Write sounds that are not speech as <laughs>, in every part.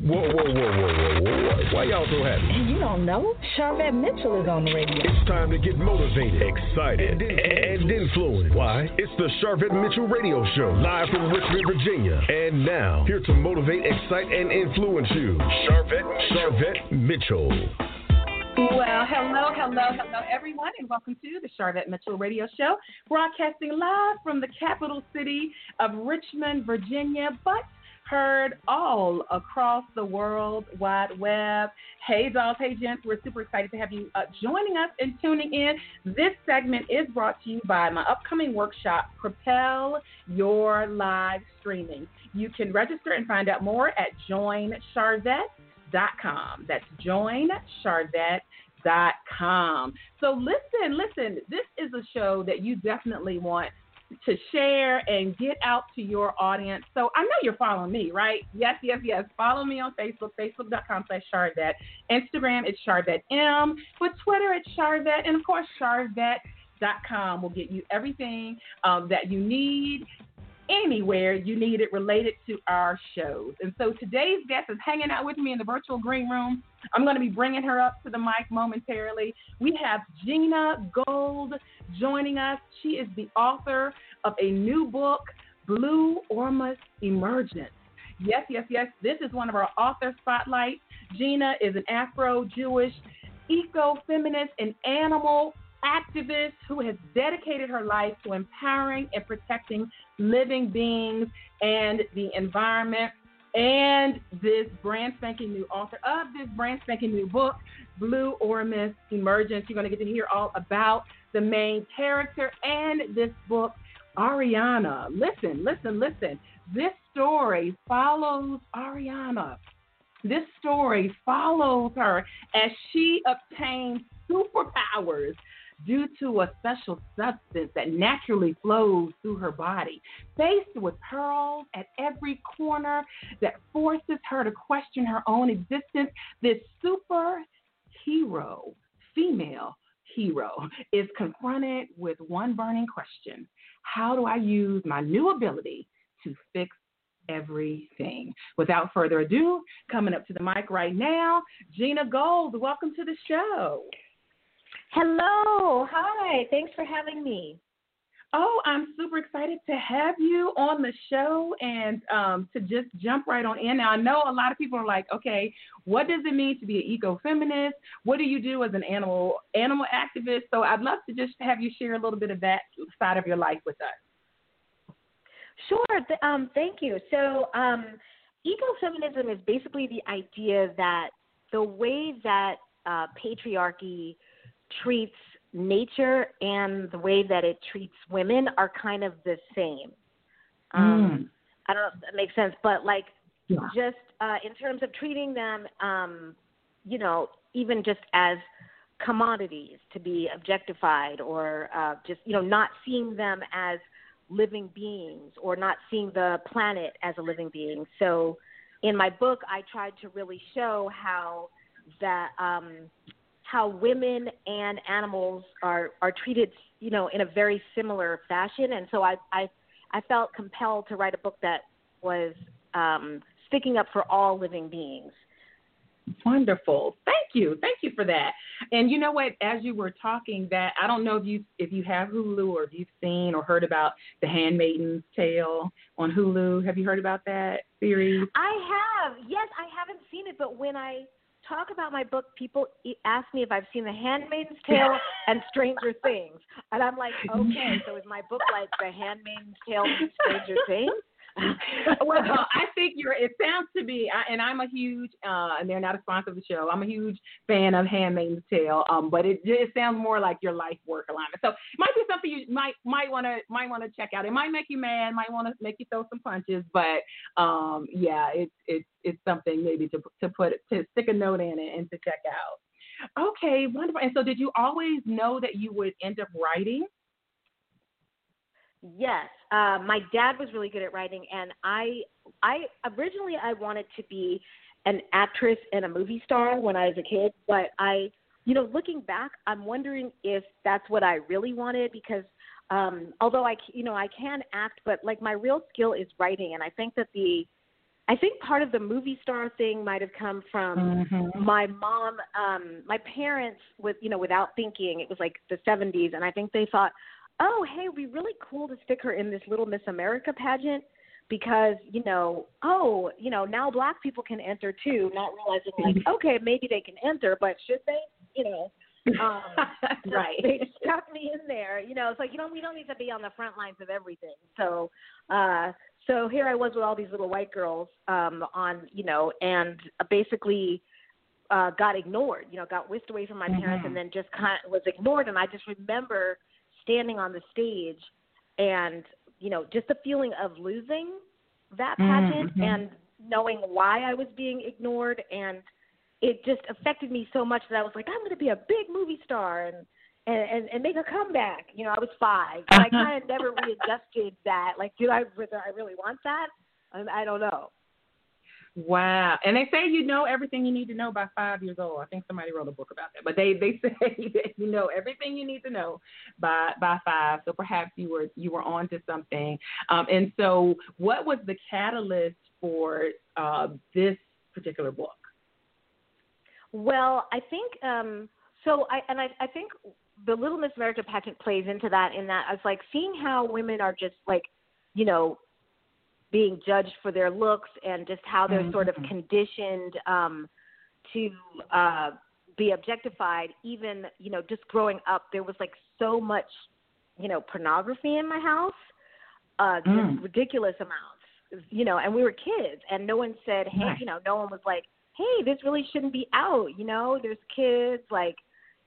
Whoa, whoa, whoa, whoa, whoa, whoa. Why y'all so happy? You don't know. Sharvette Mitchell is on the radio. It's time to get motivated, excited, and, and influenced. Why? It's the Sharvette Mitchell Radio Show, live from Richmond, Virginia. And now, here to motivate, excite, and influence you, Sharvette, Sharvette Mitchell. Well, hello, hello, hello, everyone, and welcome to the Sharvette Mitchell Radio Show, broadcasting live from the capital city of Richmond, Virginia, but heard all across the world wide web. Hey, dolls, hey, gents, we're super excited to have you uh, joining us and tuning in. This segment is brought to you by my upcoming workshop, Propel Your Live Streaming. You can register and find out more at joinsharvette.com. That's joinsharvette.com. So listen, listen, this is a show that you definitely want to share and get out to your audience. So I know you're following me, right? Yes, yes, yes. Follow me on Facebook, facebook.com slash Sharvette. Instagram, it's Sharvette M. With Twitter, it's Sharvette. And of course, Sharvette.com will get you everything um, that you need anywhere you need it related to our shows. And so today's guest is hanging out with me in the virtual green room. I'm going to be bringing her up to the mic momentarily. We have Gina Gold joining us. She is the author of a new book, Blue Ormus Emergence. Yes, yes, yes. This is one of our author spotlights. Gina is an Afro Jewish eco feminist and animal activist who has dedicated her life to empowering and protecting living beings and the environment. And this brand spanking new author of this brand spanking new book, Blue Ormus Emergence. You're going to get to hear all about the main character and this book, Arianna. Listen, listen, listen. This story follows Arianna. This story follows her as she obtains superpowers due to a special substance that naturally flows through her body. Faced with pearls at every corner that forces her to question her own existence, this super hero, female hero, is confronted with one burning question How do I use my new ability to fix everything. Without further ado, coming up to the mic right now, Gina Gold. Welcome to the show. Hello. Hi. Thanks for having me. Oh, I'm super excited to have you on the show and um, to just jump right on in. Now, I know a lot of people are like, okay, what does it mean to be an eco-feminist? What do you do as an animal animal activist? So I'd love to just have you share a little bit of that side of your life with us. Sure. Um, thank you. So, um, ecofeminism is basically the idea that the way that uh, patriarchy – treats nature and the way that it treats women are kind of the same. Um, mm. I don't know if that makes sense, but like yeah. just uh, in terms of treating them, um, you know, even just as commodities to be objectified or uh, just, you know, not seeing them as living beings or not seeing the planet as a living being. So in my book, I tried to really show how that um, how women and animals are are treated, you know, in a very similar fashion. And so I I I felt compelled to write a book that was um, sticking up for all living beings. Wonderful. Thank you. Thank you for that. And you know what? As you were talking, that I don't know if you if you have Hulu or if you've seen or heard about The Handmaid's Tale on Hulu. Have you heard about that series? I have. Yes, I haven't seen it, but when I talk about my book, people ask me if I've seen The Handmaid's Tale and Stranger Things, and I'm like, okay, so is my book like The Handmaid's Tale and Stranger Things? <laughs> well, I think you're. It sounds to me, and I'm a huge, uh, and they're not a sponsor of the show. I'm a huge fan of Handmaid's Tale, um, but it it sounds more like your life work alignment. So it might be something you might might want to might want to check out. It might make you mad, might want to make you throw some punches, but um, yeah, it's it's it's something maybe to to put to stick a note in it and to check out. Okay, wonderful. And so, did you always know that you would end up writing? Yes, uh, my dad was really good at writing, and I, I originally I wanted to be an actress and a movie star when I was a kid, but I, you know, looking back, I'm wondering if that's what I really wanted because um, although I, you know, I can act, but like my real skill is writing, and I think that the I think part of the movie star thing might have come from Mhm. my mom um my parents with you know without thinking it was like the 70s and I think they thought oh hey it'd be really cool to stick her in this little Miss America pageant because you know oh you know now black people can enter too not realizing like okay maybe they can enter but should they? You know <laughs> um right. <laughs> they stuck me in there you know it's like you know we don't need to be on the front lines of everything. So uh so here I was with all these little white girls um on you know and basically uh got ignored you know got whisked away from my parents Mhm. and then just kind of was ignored. And I just remember standing on the stage and you know just the feeling of losing that pageant Mhm. and knowing why I was being ignored and it just affected me so much that I was like I'm going to be a big movie star and and, and make a comeback. You know, I was five. And I <laughs> kind of never readjusted that. Like, do I whether I really want that? And I don't know. Wow. And they say you know everything you need to know by five years old. I think somebody wrote a book about that. But they, they <laughs> say that you know everything you need to know by by five. So perhaps you were you were on to something. Um, and so what was the catalyst for uh, this particular book? Well, I think um so I and I I think the Little Miss America pageant plays into that in that I was like seeing how women are just like, you know, being judged for their looks and just how they're sort of Mhm. conditioned um to uh be objectified even, you know, just growing up there was like so much, you know, pornography in my house. Uh just Mm. ridiculous amounts. You know, and we were kids and no one said, Hey, you know, no one was like, Hey, this really shouldn't be out, you know, there's kids, like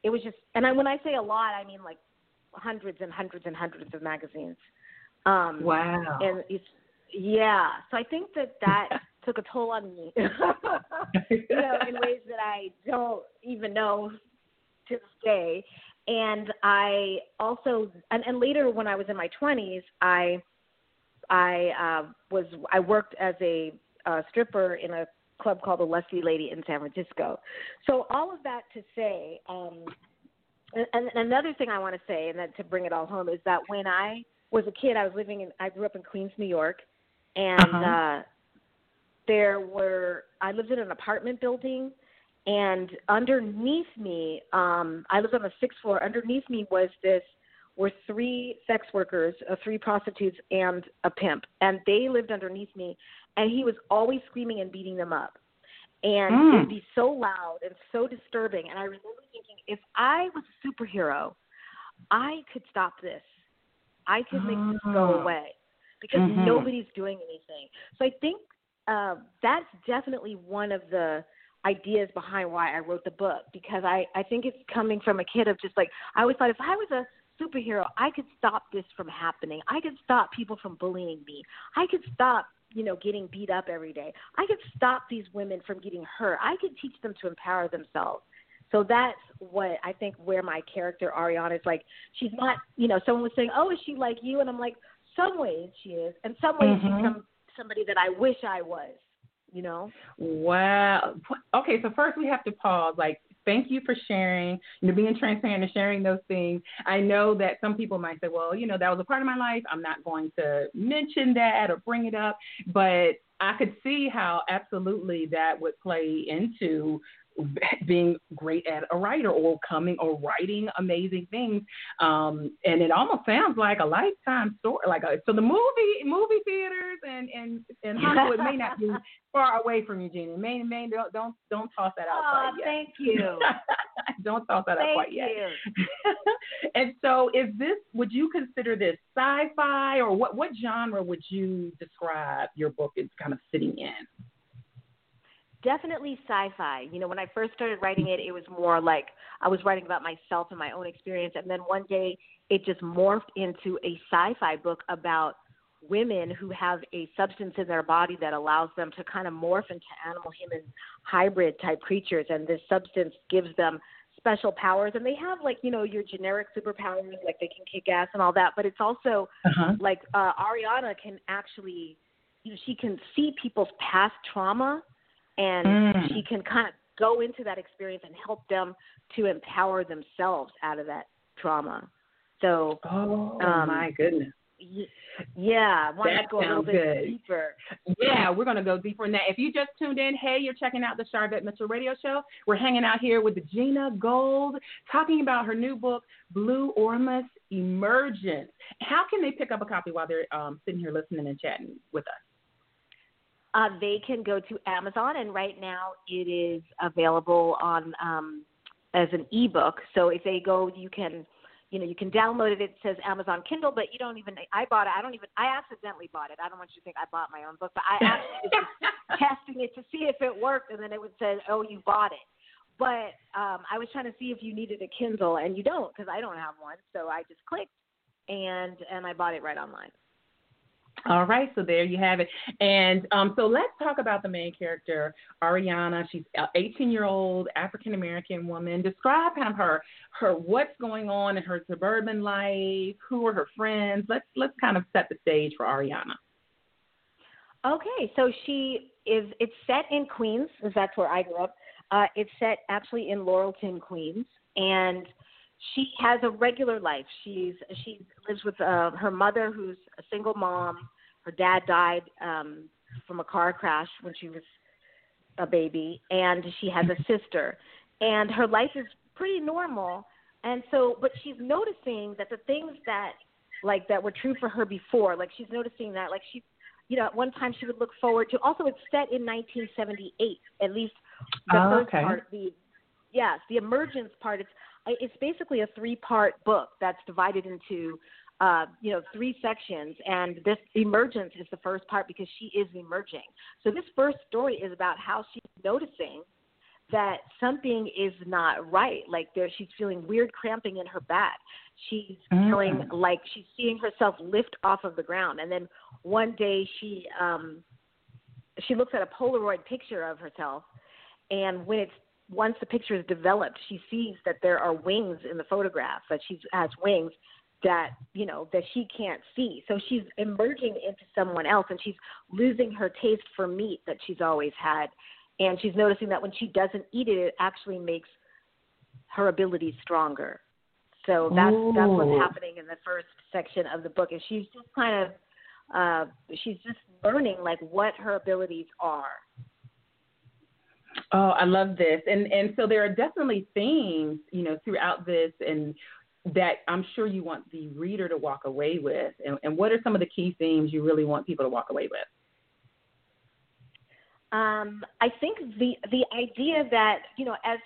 it was just and I when I say a lot I mean like hundreds and hundreds and hundreds of magazines. Um Wow. and it's yeah. So i think that that <laughs> took a toll on me <laughs> you know in <laughs> ways that i don't even know to this day. And i also and, and later when i was in my twenties i i uh was i worked as a uh, stripper in a club called the Lusty lady in san francisco. So all of that to say um and, and another thing i want to say and then to bring it all home is that when i was a kid i was living in i grew up in queens new york and Uh-huh. uh there were I lived in an apartment building and underneath me, um I lived on the sixth floor. Underneath me was this were three sex workers, uh, three prostitutes and a pimp. And they lived underneath me and he was always screaming and beating them up. And Mm. it would be so loud and so disturbing. And I remember thinking, if I was a superhero, I could stop this. I could make this go Ah. away because Mhm. nobody's doing anything. So I think uh, that's definitely one of the ideas behind why I wrote the book because I I think it's coming from a kid of just like I always thought if I was a superhero I could stop this from happening. I could stop people from bullying me. I could stop you know getting beat up every day. I could stop these women from getting hurt. I could teach them to empower themselves. So that's what I think where my character Arianna is like she's not you know someone was saying oh is she like you and I'm like some ways she is and some ways Mhm. she's some somebody that I wish I was you know Wow. Okay, so first we have to pause. Like, thank you for sharing, you know, being transparent and sharing those things. I know that some people might say, well, you know, that was a part of my life. I'm not going to mention that or bring it up, but I could see how absolutely that would play into <laughs> being great at a writer or coming or writing amazing things um and it almost sounds like a lifetime story like a, so the movie movie theaters and and and hollywood may not be <laughs> far away from Eugenia. May, may don't don't don't toss that out oh quite yet. thank you <laughs> don't toss that out thank quite yet. and so, is this? Would you consider this sci-fi, or what? What genre would you describe your book as kind of sitting in? Definitely sci-fi. You know, when I first started writing it, it was more like I was writing about myself and my own experience, and then one day it just morphed into a sci-fi book about women who have a substance in their body that allows them to kind of morph into animal human hybrid type creatures and this substance gives them special powers and they have like you know your generic superpowers like they can kick ass and all that but it's also Uh-huh. like uh Arianna can actually you know she can see people's past trauma and Mm. she can kind of go into that experience and help them to empower themselves out of that trauma. So Oh Um, my goodness. Yeah, that to go a little bit good. deeper. Yeah, we're going to go deeper in that. If you just tuned in, hey, you're checking out the Sharvette Mitchell Radio Show. We're hanging out here with Gina Gold, talking about her new book, Blue Ormus Emergence. How can they pick up a copy while they're um, sitting here listening and chatting with us? Uh, they can go to Amazon, and right now it is available on um, as an ebook. So if they go, you can, you know, you can download it. It says Amazon Kindle, but you don't even. I bought it. I don't even. I accidentally bought it. I don't want you to think I bought my own book, but I actually was <laughs> testing it to see if it worked, and then it would say, "Oh, you bought it." But um, I was trying to see if you needed a Kindle, and you don't because I don't have one. So I just clicked, and and I bought it right online. All right, so there you have it. And um, so let's talk about the main character, Arianna. She's an 18 year old African American woman. Describe kind of her her what's going on in her suburban life. Who are her friends? Let's let's kind of set the stage for Arianna. Okay, so she is. It's set in Queens, because that's where I grew up. Uh, it's set actually in Laurelton, Queens, and she has a regular life. She's she lives with uh, her mother, who's a single mom. Her dad died um, from a car crash when she was a baby, and she has a sister. And her life is pretty normal. And so, but she's noticing that the things that like that were true for her before, like she's noticing that like she, you know, at one time she would look forward to. Also, it's set in 1978. At least the Oh, first okay. part, the yes, the emergence part. It's it's basically a three part book that's divided into uh, you know three sections and this emergence is the first part because she is emerging so this first story is about how she's noticing that something is not right like there she's feeling weird cramping in her back she's Mm. feeling like she's seeing herself lift off of the ground and then one day she um she looks at a polaroid picture of herself and when it's once the picture is developed, she sees that there are wings in the photograph, that she has wings that, you know, that she can't see. So she's emerging into someone else and she's losing her taste for meat that she's always had. And she's noticing that when she doesn't eat it, it actually makes her abilities stronger. So that's that's what's happening in the first section of the book. And she's just kind of uh she's just learning like what her abilities are. Oh, I love this. And and so there are definitely themes, you know, throughout this and that I'm sure you want the reader to walk away with. And, and what are some of the key themes you really want people to walk away with? Um, I think the the idea that you know, as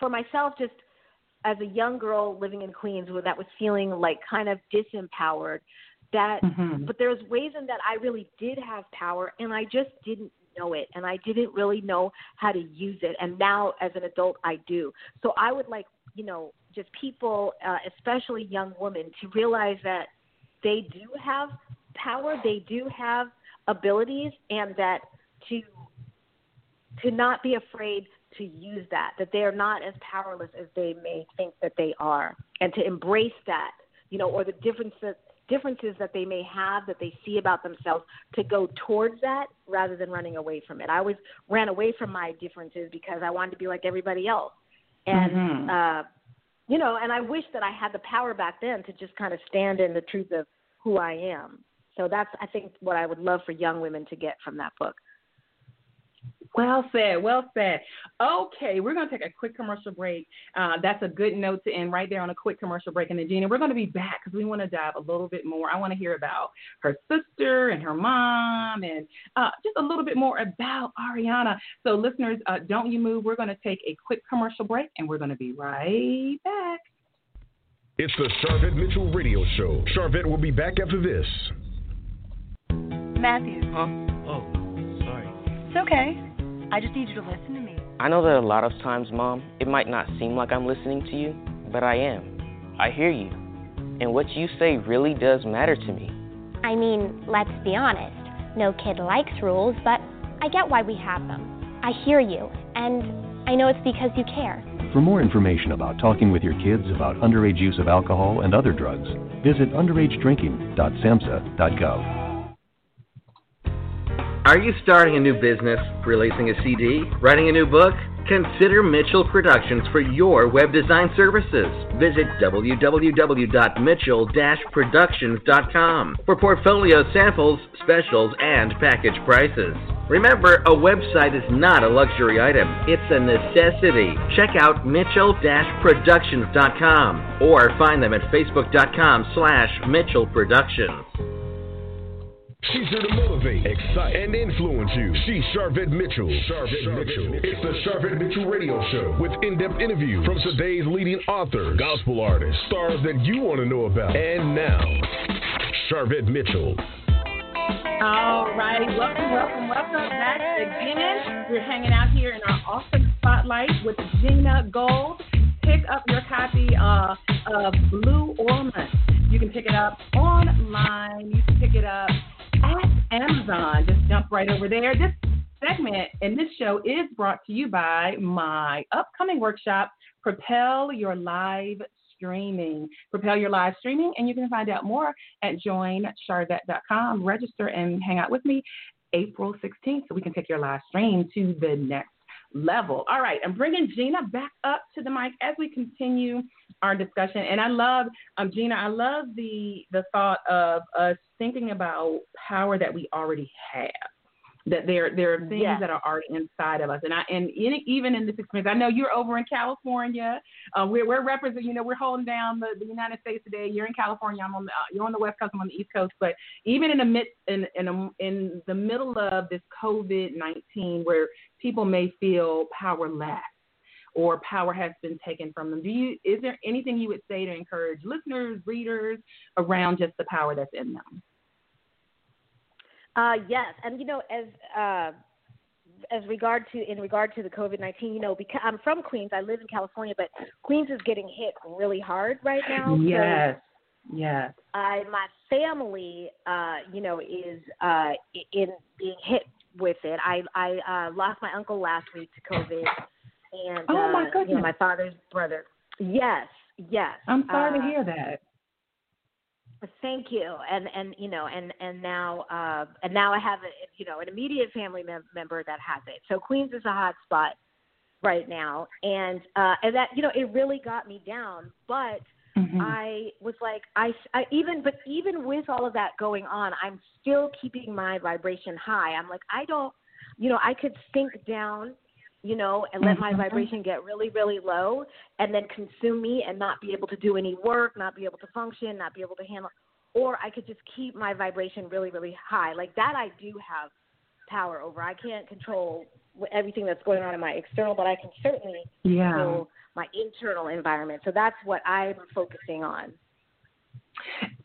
for myself, just as a young girl living in Queens, where that was feeling like kind of disempowered, that Mhm. but there's ways in that I really did have power, and I just didn't know it, and I didn't really know how to use it. And now, as an adult, I do. So I would like you know, just people, uh, especially young women, to realize that they do have power, they do have abilities, and that to to not be afraid to use that, that they are not as powerless as they may think that they are, and to embrace that, you know, or the differences differences that they may have that they see about themselves to go towards that rather than running away from it. I always ran away from my differences because I wanted to be like everybody else. And Mhm. uh you know, and I wish that I had the power back then to just kind of stand in the truth of who I am. So that's I think what I would love for young women to get from that book. Well said, well said. Okay, we're going to take a quick commercial break. Uh, that's a good note to end right there on a quick commercial break. And then, Gina, we're going to be back because we want to dive a little bit more. I want to hear about her sister and her mom and uh, just a little bit more about Arianna. So, listeners, uh, don't you move. We're going to take a quick commercial break and we're going to be right back. It's the Sharvette Mitchell Radio Show. Sharvette will be back after this. Matthew. Huh? Oh, sorry. It's okay. I just need you to listen to me. I know that a lot of times, Mom, it might not seem like I'm listening to you, but I am. I hear you. And what you say really does matter to me. I mean, let's be honest. No kid likes rules, but I get why we have them. I hear you, and I know it's because you care. For more information about talking with your kids about underage use of alcohol and other drugs, visit underagedrinking.samhsa.gov. Are you starting a new business, releasing a CD, writing a new book? Consider Mitchell Productions for your web design services. Visit www.mitchell-productions.com for portfolio samples, specials, and package prices. Remember, a website is not a luxury item, it's a necessity. Check out mitchell-productions.com or find them at facebook.com slash Mitchell Productions. She's here to motivate, excite, and influence you. She's Sharvette Mitchell. Sharvette, Mitchell. It's the Sharvette Mitchell Radio Show with in-depth interviews from today's leading authors, gospel artists, stars that you want to know about. And now, Sharvette Mitchell. All right, welcome, welcome, welcome back again. We're hanging out here in our awesome spotlight with Gina Gold. Pick up your copy uh, of Blue Ormus. You can pick it up online. You can pick it up at Amazon. Just jump right over there. This segment and this show is brought to you by my upcoming workshop, Propel Your Live Streaming. Propel Your Live Streaming, and you can find out more at joinsharvette.com. Register and hang out with me April 16th so we can take your live stream to the next level. All right, I'm bringing Gina back up to the mic as we continue our discussion. And I love, um, Gina, I love the the thought of us thinking about power that we already have. That there there are things Yes. that are already inside of us, and I and in, even in this experience, I know you're over in California. Uh, we're we're representing, you know, we're holding down the, the United States today. You're in California. I'm on the, uh, you're on the West Coast. I'm on the East Coast. But even in the mid in in, a, in the middle of this COVID nineteen, where people may feel powerless or power has been taken from them. Do you is there anything you would say to encourage listeners, readers around just the power that's in them? Uh, yes, and you know, as uh, as regard to in regard to the COVID nineteen, you know, because I'm from Queens, I live in California, but Queens is getting hit really hard right now. Yes. Yes. So I my family, uh, you know, is uh, in being hit with it. I I uh, lost my uncle last week to COVID, and Oh, my uh, you know, goodness. my father's brother. Yes, yes. I'm sorry Uh, to hear that. Thank you, and and you know, and and now uh, and now I have a you know an immediate family mem- member that has it. So Queens is a hot spot right now, and uh, and that you know it really got me down. But Mhm. I was like, I, I even but even with all of that going on, I'm still keeping my vibration high. I'm like, I don't, you know, I could sink down, you know, and let my Mhm. vibration get really, really low, and then consume me and not be able to do any work, not be able to function, not be able to handle. Or I could just keep my vibration really, really high. Like that, I do have power over. I can't control everything that's going on in my external, but I can certainly Yeah. control my internal environment. So that's what I'm focusing on.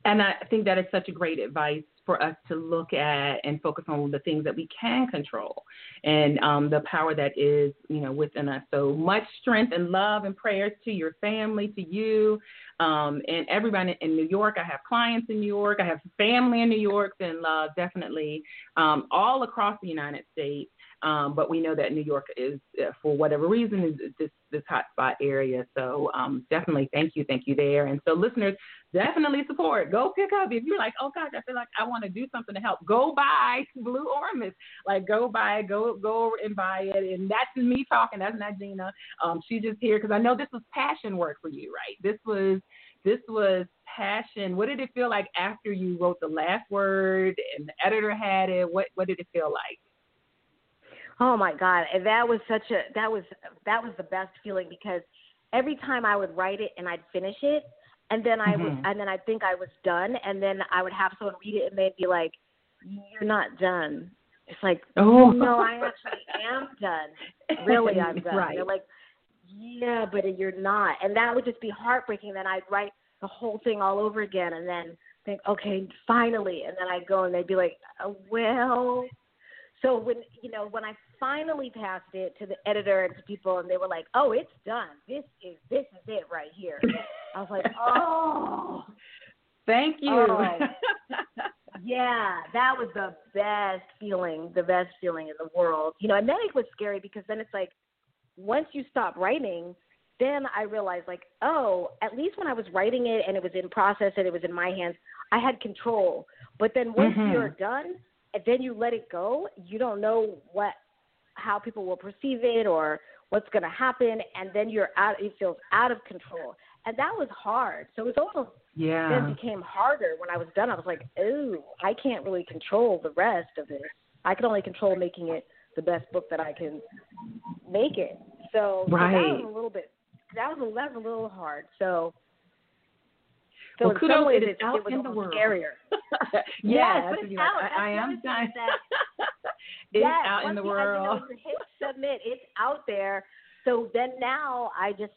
And I think that is such a great advice for us to look at and focus on the things that we can control and um, the power that is, you know, within us. So much strength and love and prayers to your family, to you, um, and everybody in New York. I have clients in New York. I have family in New York, and love, definitely um, all across the United States. Um, but we know that New York is, uh, for whatever reason, is this this hotspot area. So um, definitely, thank you, thank you there. And so, listeners, definitely support. Go pick up if you're like, oh gosh, I feel like I want to do something to help. Go buy <laughs> Blue Ormus. Like, go buy, go go and buy it. And that's me talking. That's not Gina. Um, she's just here because I know this was passion work for you, right? This was this was passion. What did it feel like after you wrote the last word and the editor had it? What what did it feel like? Oh my God, and that was such a that was that was the best feeling because every time I would write it and I'd finish it, and then I would Mhm. and then I'd think I was done, and then I would have someone read it and they'd be like, "You're not done." It's like, <laughs> Oh. no, I actually am done. Really, I'm <laughs> done. Right. They're like, yeah, but you're not, and that would just be heartbreaking. Then I'd write the whole thing all over again, and then think, okay, finally, and then I'd go and they'd be like, well. So when you know when I finally passed it to the editor and to people, and they were like, "Oh, it's done. This is this is it right here." I was like, <laughs> "Oh, Thank you. Oh. <laughs> yeah, that was the best feeling, the best feeling in the world." You know, and then it was scary because then it's like, once you stop writing, then I realized like, oh, at least when I was writing it and it was in process and it was in my hands, I had control. But then once Mhm. you're done, and then you let it go, you don't know what how people will perceive it or what's going to happen, and then you're out. It feels out of control, and that was hard. So it was almost yeah. then became harder when I was done. I was like, oh, I can't really control the rest of this. I can only control making it the best book that I can make it. So, right. so that was a little bit. That was a, that was a little hard. So. So well, in kudos, some ways, it, it, out it was in the world. scarier. <laughs> <laughs> yes, but it's like. I, I am done. thing is that <laughs> it's yes, out in the world. You know, it's a hit submit. It's out there. So then now I just,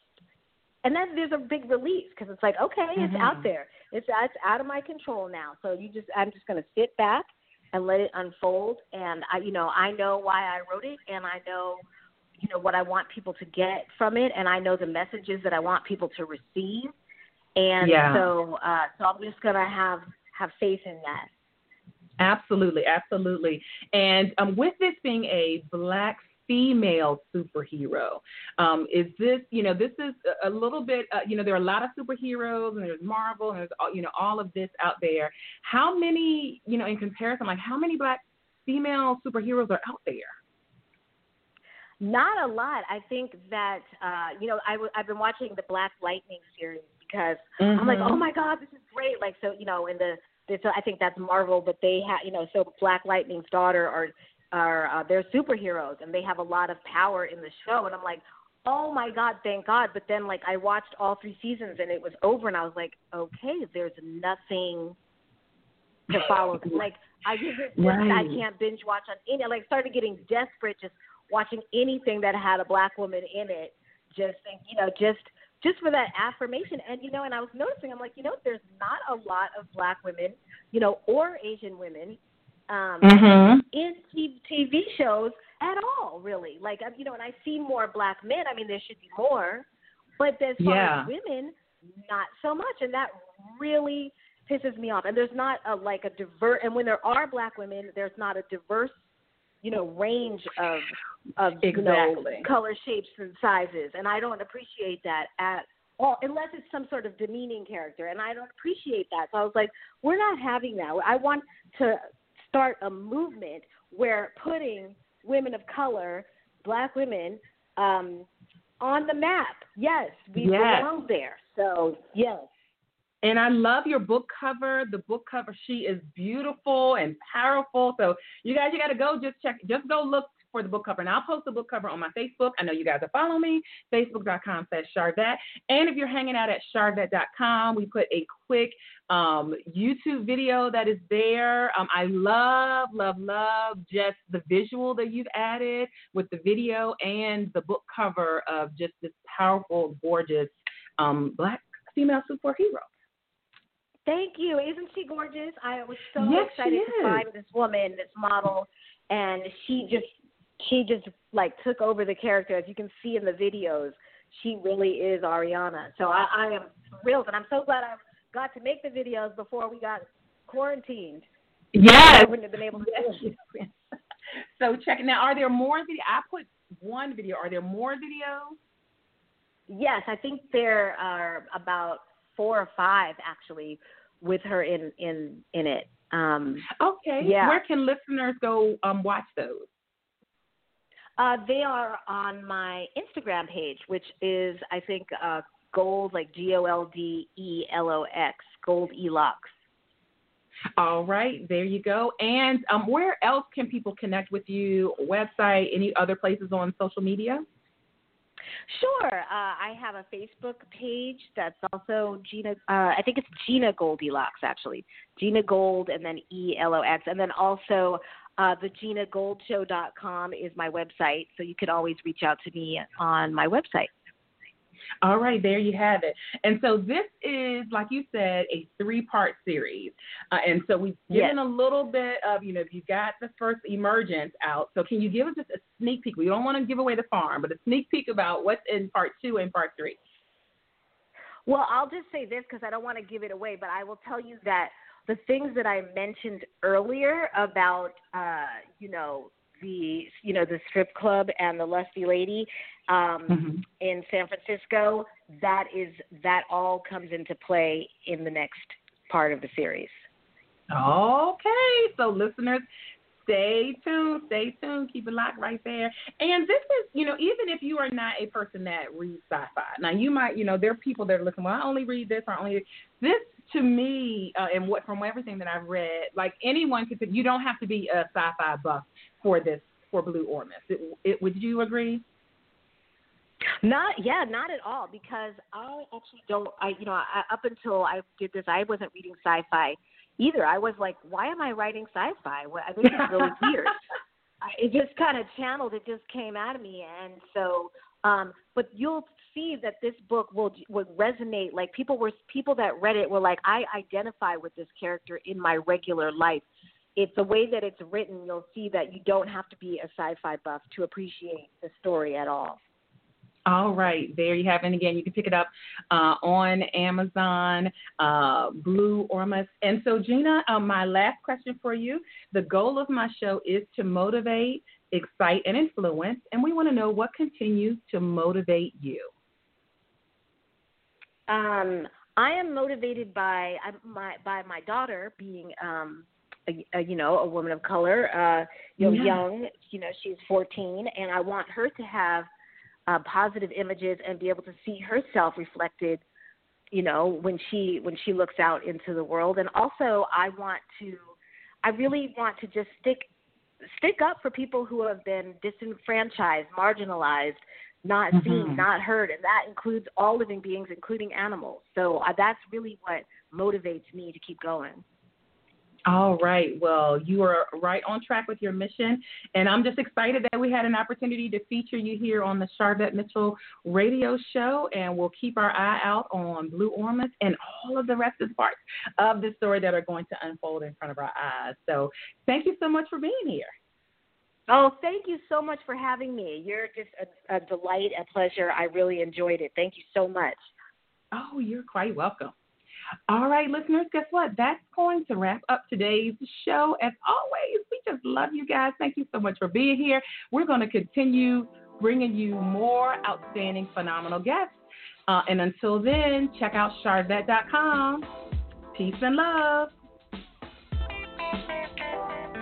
and then there's a big release because it's like, okay, it's Mhm. out there. It's it's out of my control now. So you just, I'm just going to sit back and let it unfold. And I, you know, I know why I wrote it, and I know, you know, what I want people to get from it, and I know the messages that I want people to receive. And Yeah. so, uh, so I'm just gonna have have faith in that. Absolutely, absolutely. And um, with this being a black female superhero, um, is this, you know, this is a little bit, uh, you know, there are a lot of superheroes and there's Marvel and there's, all- you know, all of this out there. How many, you know, in comparison, like how many black female superheroes are out there? Not a lot. I think that uh, you know I w- I've been watching the Black Lightning series because I'm like, Mhm. oh my god, this is great. Like so, you know, in the this, I think that's Marvel, but they have you know, so Black Lightning's daughter are are uh, they're superheroes and they have a lot of power in the show, and I'm like. Oh my God! Thank God! But then, like, I watched all three seasons and it was over, and I was like, okay, there's nothing to follow. like, I just, just I can't binge watch on any. Like, started getting desperate just watching anything that had a black woman in it. Just think, you know, just just for that affirmation. And you know, and I was noticing, I'm like, you know, there's not a lot of black women, you know, or Asian women um, Mhm. in T- TV shows at all, really. Like, you know, and I see more black men. I mean, there should be more, but as far Yeah. as women, not so much, and that really pisses me off. And there's not a like a divert. And when there are black women, there's not a diverse, you know, range of of you know color, shapes, and sizes. And I don't appreciate that at all, unless it's some sort of demeaning character. And I don't appreciate that. So I was like, we're not having that. I want to start a movement where putting women of color, black women, um, on the map. Yes, we Yes. belong there. So yes. And I love your book cover. The book cover, she is beautiful and powerful. So you guys, you got to go just check, just go look for the book cover. And I'll post the book cover on my Facebook. I know you guys are following me, facebook.com slash Sharvette. And if you're hanging out at sharvette.com, we put a quick um, YouTube video that is there. Um, I love, love, love just the visual that you've added with the video and the book cover of just this powerful, gorgeous um, black female superhero. Thank you. Isn't she gorgeous? I was so Yes, excited to find this woman, this model, and she just she just like took over the character. As you can see in the videos, she really is Arianna. So I, I am thrilled, and I'm so glad I got to make the videos before we got quarantined. Yes. I wouldn't have been able to do it. <laughs> so check it now. Are there more video? I put one video. Are there more videos? Yes, I think there are about four or five actually with her in in in it. Um, Okay. Yeah. Where can listeners go um, watch those? Uh, they are on my Instagram page, which is I think uh, gold like G O L D E L O X gold elox. All right, there you go. And um, where else can people connect with you? Website? Any other places on social media? Sure, uh, I have a Facebook page that's also Gina. Uh, I think it's Gina Goldilocks actually, Gina Gold and then E L O X, and then also uh, the GinaGoldShow.com is my website, so you can always reach out to me on my website. All right, there you have it. And so this is, like you said, a three-part series. Uh, and so we've given a little bit of, you know, if you got the first emergence out. So can you give us just a sneak peek? We don't want to give away the farm, but a sneak peek about what's in part two and part three. Well, I'll just say this because I don't want to give it away, but I will tell you that the things that I mentioned earlier about, uh, you know, the you know the strip club and the lusty lady um, Mm-hmm. in San Francisco, that is that all comes into play in the next part of the series. Okay, so listeners, Stay tuned. Stay tuned. Keep it locked right there. And this is, you know, even if you are not a person that reads sci-fi, now you might, you know, there are people that are listening. Well, I only read this or only this. To me, uh, and what from everything that I've read, like anyone could, you don't have to be a sci-fi buff for this for Blue Ormus. It, it, would you agree? Not yeah, not at all. Because I actually don't. I you know I, up until I did this, I wasn't reading sci-fi either. I was like, why am I writing sci-fi? I think it's really <laughs> weird. I, it just kind of channeled. It just came out of me, and so. Um, but you'll see that this book will would resonate. Like people were people that read it were like, I identify with this character in my regular life. It's the way that it's written. You'll see that you don't have to be a sci-fi buff to appreciate the story at all. All right, there you have it. And again, you can pick it up uh, on Amazon, uh, Blue Ormus. And so, Gina, uh, my last question for you. The goal of my show is to motivate, excite, and influence. And we want to know what continues to motivate you. Um, I am motivated by my by my daughter being um, a, a, you know a woman of color, uh, you know, yeah. young. You know, she's 14, and I want her to have uh, positive images and be able to see herself reflected you know when she when she looks out into the world and also i want to i really want to just stick stick up for people who have been disenfranchised marginalized not mm-hmm. seen not heard and that includes all living beings including animals so uh, that's really what motivates me to keep going all right. Well, you are right on track with your mission. And I'm just excited that we had an opportunity to feature you here on the Sharvette Mitchell radio show. And we'll keep our eye out on Blue Ormus and all of the rest of the parts of the story that are going to unfold in front of our eyes. So thank you so much for being here. Oh, thank you so much for having me. You're just a, a delight, a pleasure. I really enjoyed it. Thank you so much. Oh, you're quite welcome. All right, listeners, guess what? That's going to wrap up today's show. As always, we just love you guys. Thank you so much for being here. We're going to continue bringing you more outstanding, phenomenal guests. Uh, and until then, check out Sharvette.com. Peace and love.